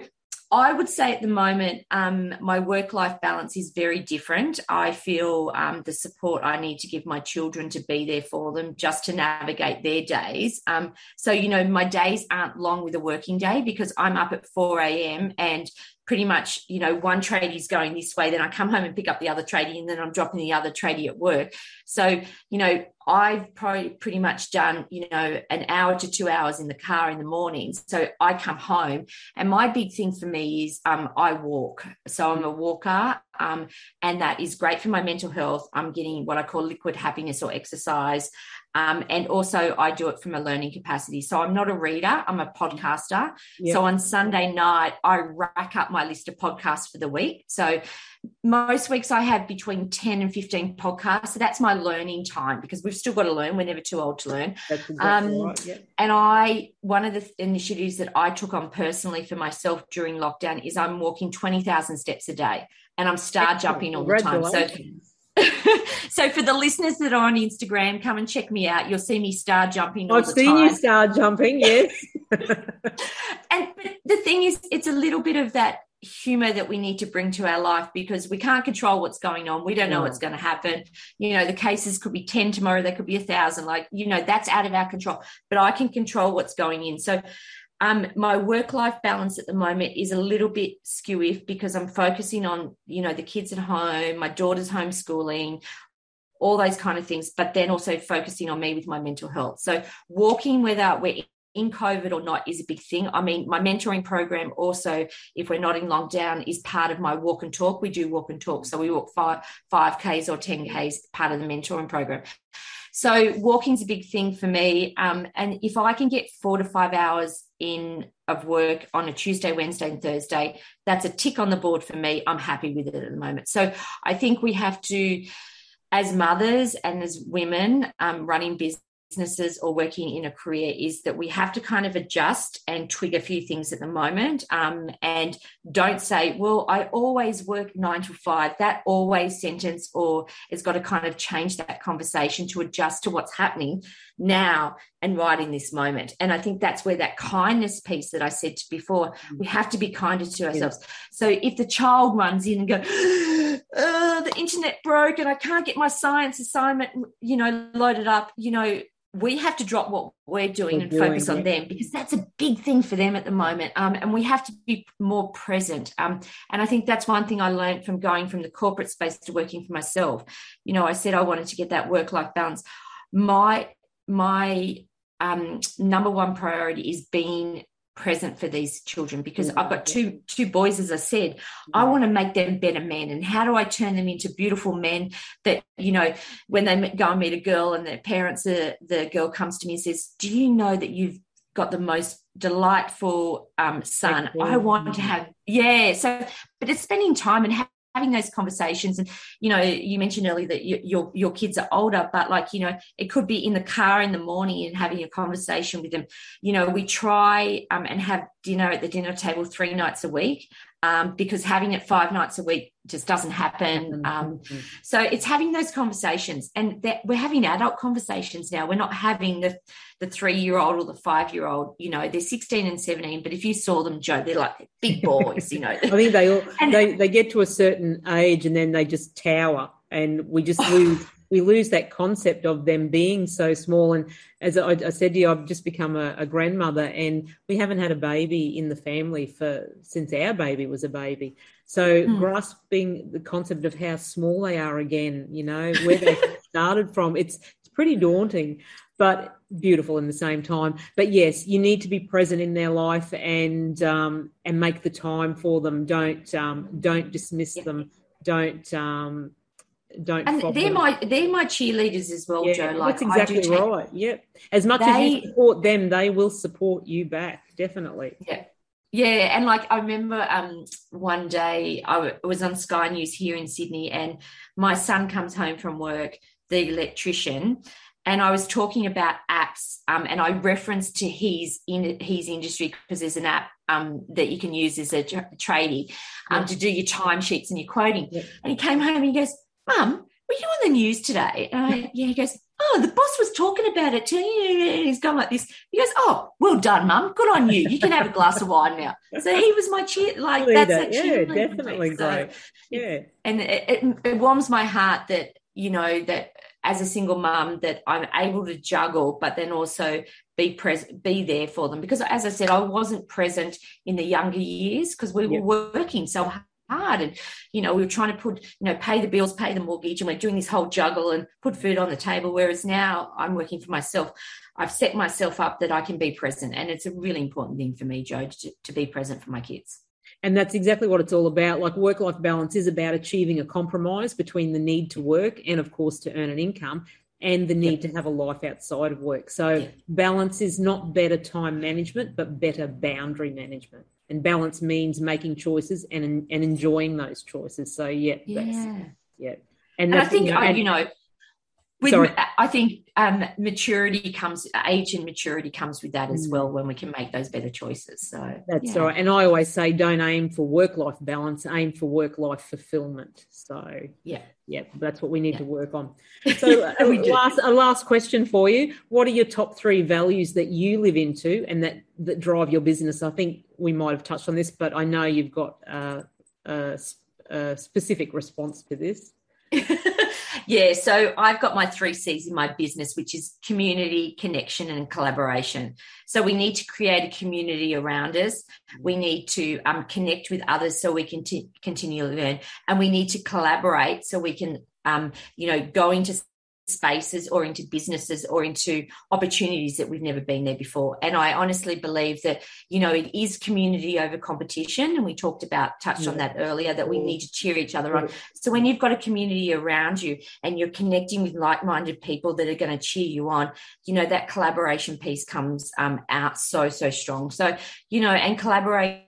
I would say at the moment, um, my work life balance is very different. I feel um, the support I need to give my children to be there for them just to navigate their days. Um, so, you know, my days aren't long with a working day because I'm up at 4 a.m. and pretty much, you know, one tradie is going this way, then I come home and pick up the other tradie, and then I'm dropping the other tradie at work. So, you know, I've probably pretty much done, you know, an hour to two hours in the car in the morning. So I come home, and my big thing for me is um, I walk. So I'm a walker, um, and that is great for my mental health. I'm getting what I call liquid happiness or exercise. Um, and also, I do it from a learning capacity. So I'm not a reader, I'm a podcaster. Yep. So on Sunday night, I rack up my list of podcasts for the week. So most weeks I have between 10 and 15 podcasts. So that's my learning time because we've still got to learn. We're never too old to learn. Exactly um, right. yep. And I, one of the initiatives that I took on personally for myself during lockdown is I'm walking 20,000 steps a day and I'm star jumping all the time. So so for the listeners that are on Instagram, come and check me out. You'll see me star jumping. I've seen time. you star jumping, yes. and the thing is, it's a little bit of that humor that we need to bring to our life because we can't control what's going on. We don't know what's going to happen. You know, the cases could be 10 tomorrow, they could be a thousand. Like, you know, that's out of our control. But I can control what's going in. So um, my work life balance at the moment is a little bit skewy because I'm focusing on, you know, the kids at home, my daughter's homeschooling, all those kind of things, but then also focusing on me with my mental health. So walking whether we're in COVID or not is a big thing. I mean, my mentoring program also, if we're not in lockdown, is part of my walk and talk. We do walk and talk. So we walk five, 5Ks or 10Ks, part of the mentoring program. So walking's a big thing for me. Um, and if I can get four to five hours in of work on a Tuesday, Wednesday, and Thursday, that's a tick on the board for me. I'm happy with it at the moment. So I think we have to, as mothers and as women um, running businesses or working in a career is that we have to kind of adjust and twig a few things at the moment um, and don't say well i always work nine to five that always sentence or it's got to kind of change that conversation to adjust to what's happening now and right in this moment and i think that's where that kindness piece that i said before mm. we have to be kinder to ourselves yes. so if the child runs in and goes, oh, the internet broke and i can't get my science assignment you know loaded up you know we have to drop what we're doing we're and doing, focus on them because that's a big thing for them at the moment. Um, and we have to be more present. Um, and I think that's one thing I learned from going from the corporate space to working for myself. You know, I said I wanted to get that work life balance. My my um, number one priority is being present for these children because I've got two two boys as I said. I want to make them better men. And how do I turn them into beautiful men that you know when they go and meet a girl and their parents the, the girl comes to me and says do you know that you've got the most delightful um, son? I want to have yeah so but it's spending time and having those conversations. And you know you mentioned earlier that you, your your kids are older but like you know it could be in the car in the morning and having a conversation with them. You know we try um, and have dinner at the dinner table three nights a week um, because having it five nights a week just doesn't happen. Um, mm-hmm. so it's having those conversations, and we're having adult conversations now. We're not having the the three year old or the five year old. You know, they're sixteen and seventeen, but if you saw them, Jo, they're like big boys. You know, I think they all and, they they get to a certain age and then they just tower, and we just lose we lose that concept of them being so small. And as I, I said to you, I've just become a, a, grandmother, and we haven't had a baby in the family for since our baby was a baby. So mm. grasping the concept of how small they are again, you know, where they started from, it's it's pretty daunting, but beautiful in the same time. But yes, you need to be present in their life and um, and make the time for them. Don't um, don't dismiss them. Don't um, don't. And they're my they're my cheerleaders as well, yeah, Jo. Like that's exactly take, right. Yep. As much they, as you support them, they will support you back. Definitely. Yeah. Yeah, and like I remember um, one day I was on Sky News here in Sydney, and my son comes home from work, the electrician, and I was talking about apps, um, and I referenced to his in his industry because there's an app um, that you can use as a tra- tradie um, yeah. to do your timesheets and your quoting. Yeah. And he came home and he goes, Mum, were you on the news today? And I, yeah, he goes, Oh, the boss was talking about it too. He's gone like this. He goes, Oh, well done, Mum. Good on you. You can have a glass of wine now. So he was my cheer. Like, that's that Yeah, definitely so, Yeah. And it, it, it warms my heart that, you know, that as a single mum, that I'm able to juggle, but then also be present, be there for them. Because as I said, I wasn't present in the younger years because we yep. were working so hard and you know we were trying to put you know pay the bills pay the mortgage and we're doing this whole juggle and put food on the table. Whereas now i'm working for myself i've set myself up that i can be present. And it's a really important thing for me jo to, to be present for my kids. And that's exactly what it's all about. Like work life balance is about achieving a compromise between the need to work and of course to earn an income and the need yep. to have a life outside of work. So yep. balance is not better time management but better boundary management and balance means making choices and and enjoying those choices. So yeah, yeah, yeah. And, and I think you know, and, you know with, Sorry. I think um, maturity comes, age and maturity comes with that as mm. well when we can make those better choices. So that's yeah. right. And I always say, don't aim for work life balance, aim for work life fulfillment. So yeah, yeah, that's what we need yeah. to work on. So a, last, a last question for you: What are your top three values that you live into and that that drive your business? I think we might have touched on this, but I know you've got uh, a, a specific response to this. yeah, so I've got my three C's in my business, which is community, connection, and collaboration. So we need to create a community around us. We need to um, connect with others so we can t- continue to learn, and we need to collaborate so we can, um, you know, go into spaces or into businesses or into opportunities that we've never been there before. And I honestly believe that, you know, it is community over competition. And we talked about, touched yeah. on that earlier, that we need to cheer each other on. So when you've got a community around you and you're connecting with like minded people that are going to cheer you on, you know, that collaboration piece comes um, out so, so strong. So, you know, and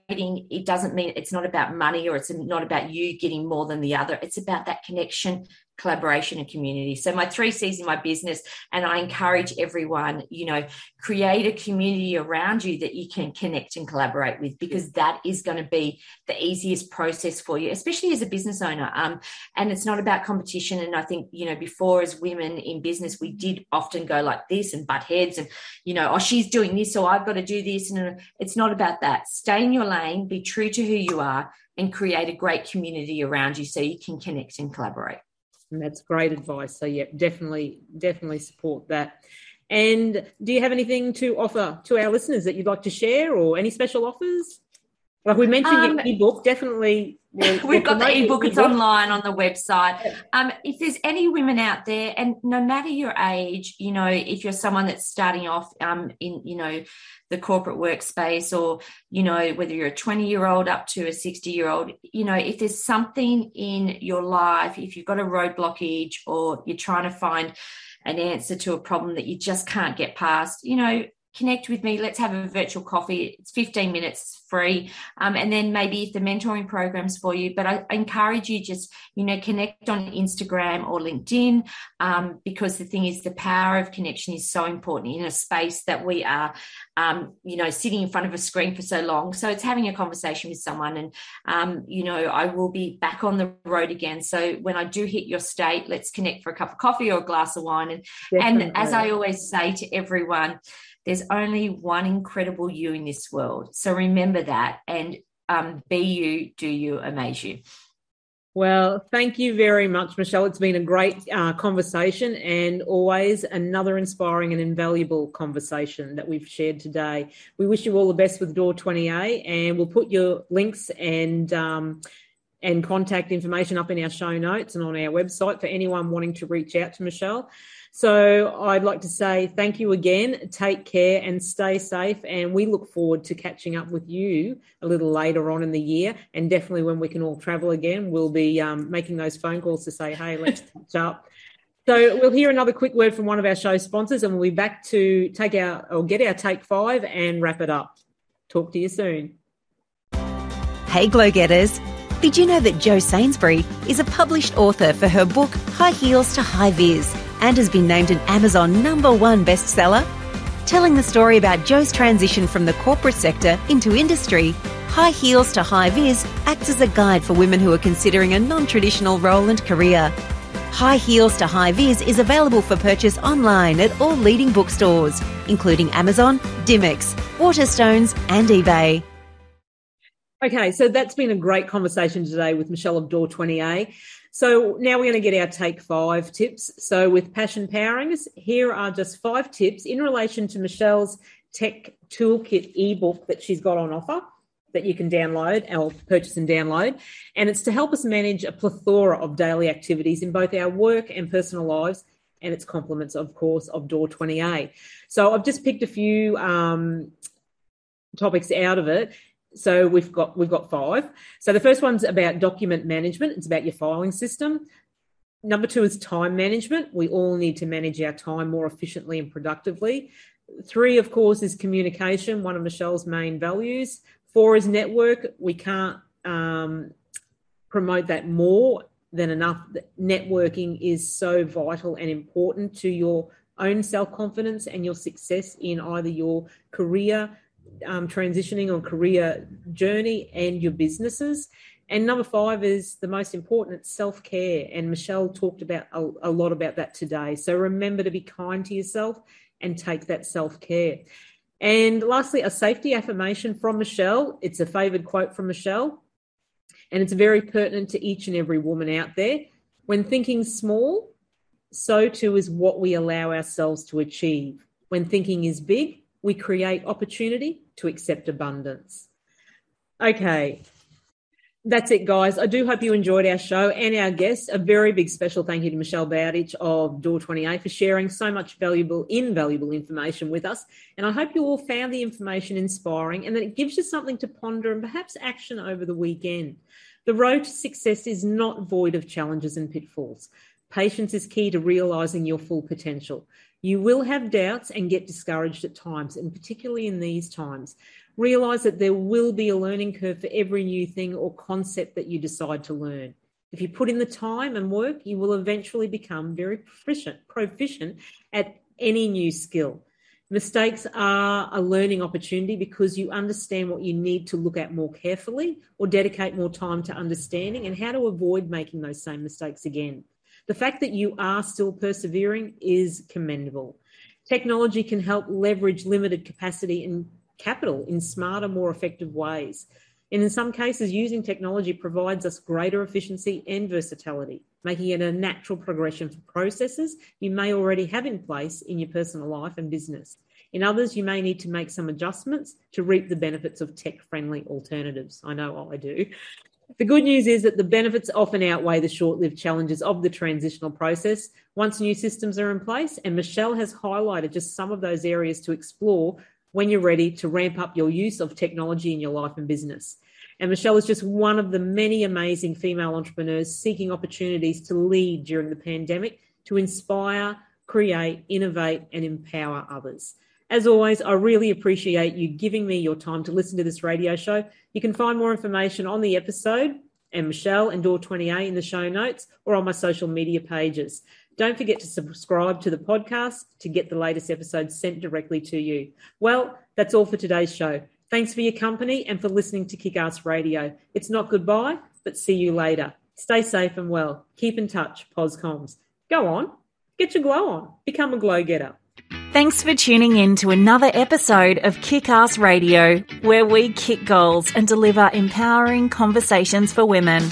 it doesn't mean it's not about money or it's not about you getting more than the other. It's about that connection collaboration and community. So my three C's in my business, and I encourage everyone, you know, create a community around you that you can connect and collaborate with, because that is going to be the easiest process for you, especially as a business owner. Um, and it's not about competition. And I think, you know, before as women in business, we did often go like this and butt heads and, you know, oh, she's doing this, so I've got to do this. And it's not about that. Stay in your lane, be true to who you are, and create a great community around you so you can connect and collaborate. And that's great advice. So yeah, definitely, definitely support that. And do you have anything to offer to our listeners that you'd like to share or any special offers? Like we mentioned um, your ebook, definitely. We'll, we've got the ebook, it's online on the website. Um, if there's any women out there, and no matter your age, you know, if you're someone that's starting off um, in, you know, the corporate workspace, or, you know, whether you're a 20 year old up to a 60 year old, you know, if there's something in your life, if you've got a road blockage or you're trying to find an answer to a problem that you just can't get past, you know, connect with me. Let's have a virtual coffee. It's 15 minutes free. Um, and then maybe if the mentoring programs for you, but I, I, encourage you just, you know, connect on Instagram or LinkedIn um, because the thing is the power of connection is so important in a space that we are, um, you know, sitting in front of a screen for so long. So it's having a conversation with someone and, um, you know, I will be back on the road again. So when I do hit your state, let's connect for a cup of coffee or a glass of wine. And, and as I always say to everyone, there's only one incredible you in this world. So remember that and um, be you, do you, amaze you. Well, thank you very much, Michelle. It's been a great uh, conversation and always another inspiring and invaluable conversation that we've shared today. We wish you all the best with Door 20A and we'll put your links and um, and contact information up in our show notes and on our website for anyone wanting to reach out to Michelle. So I'd like to say thank you again. Take care and stay safe. And we look forward to catching up with you a little later on in the year. And definitely when we can all travel again, we'll be um, making those phone calls to say, hey, let's catch up. So we'll hear another quick word from one of our show sponsors and we'll be back to take our or get our take five and wrap it up. Talk to you soon. Hey, Glow Getters. Did you know that Jo Sainsbury is a published author for her book High Heels to High Vis? And has been named an Amazon number one bestseller. Telling the story about Jo's transition from the corporate sector into industry, High Heels to High Vis acts as a guide for women who are considering a non traditional role and career. High Heels to High Vis is available for purchase online at all leading bookstores, including Amazon, Dymocks, Waterstones, and eBay. Okay, so that's been a great conversation today with Michelle of Door 20A. So now we're going to get our take five tips. So with Passion powerings, here are just five tips in relation to Michelle's tech toolkit ebook that she's got on offer that you can download or purchase and download. And it's to help us manage a plethora of daily activities in both our work and personal lives. And its complements, of course, of Door 20A. So I've just picked a few um, topics out of it so we've got we've got five. So the first one's about document management. It's about your filing system. Number two is time management. We all need to manage our time more efficiently and productively. Three, of course, is communication, one of Michelle's main values. Four is network. We can't um, promote that more than enough. Networking is so vital and important to your own self confidence and your success in either your career um, transitioning on career journey and your businesses. And number five is the most important, it's self care. And Michelle talked about a, a lot about that today. So remember to be kind to yourself and take that self care. And lastly, a safety affirmation from Michelle. It's a favored quote from Michelle, and it's very pertinent to each and every woman out there. When thinking small, so too is what we allow ourselves to achieve. When thinking is big, we create opportunity to accept abundance. Okay, that's it, guys. I do hope you enjoyed our show and our guests. A very big special thank you to Michelle Bowditch of Door 20A for sharing so much valuable, invaluable information with us. And I hope you all found the information inspiring and that it gives you something to ponder and perhaps action over the weekend. The road to success is not void of challenges and pitfalls. Patience is key to realizing your full potential. You will have doubts and get discouraged at times, and particularly in these times. Realize that there will be a learning curve for every new thing or concept that you decide to learn. If you put in the time and work, you will eventually become very proficient, proficient at any new skill. Mistakes are a learning opportunity because you understand what you need to look at more carefully or dedicate more time to understanding and how to avoid making those same mistakes again. The fact that you are still persevering is commendable. Technology can help leverage limited capacity and capital in smarter, more effective ways. And in some cases, using technology provides us greater efficiency and versatility, making it a natural progression for processes you may already have in place in your personal life and business. In others, you may need to make some adjustments to reap the benefits of tech friendly alternatives. I know I do. The good news is that the benefits often outweigh the short lived challenges of the transitional process once new systems are in place. And Michelle has highlighted just some of those areas to explore when you're ready to ramp up your use of technology in your life and business. And Michelle is just one of the many amazing female entrepreneurs seeking opportunities to lead during the pandemic to inspire, create, innovate, and empower others. As always, I really appreciate you giving me your time to listen to this radio show. You can find more information on the episode and Michelle and Door 20A in the show notes or on my social media pages. Don't forget to subscribe to the podcast to get the latest episodes sent directly to you. Well, that's all for today's show. Thanks for your company and for listening to Kickass Radio. It's not goodbye, but see you later. Stay safe and well. Keep in touch, POSCOMS. Go on, get your glow on. Become a glow getter. Thanks for tuning in to another episode of Kickass Radio, where we kick goals and deliver empowering conversations for women.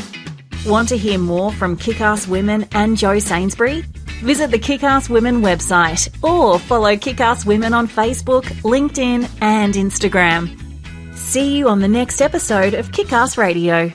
Want to hear more from Kickass Women and Jo Sainsbury? Visit the Kickass Women website or follow Kickass Women on Facebook, LinkedIn, and Instagram. See you on the next episode of Kickass Radio.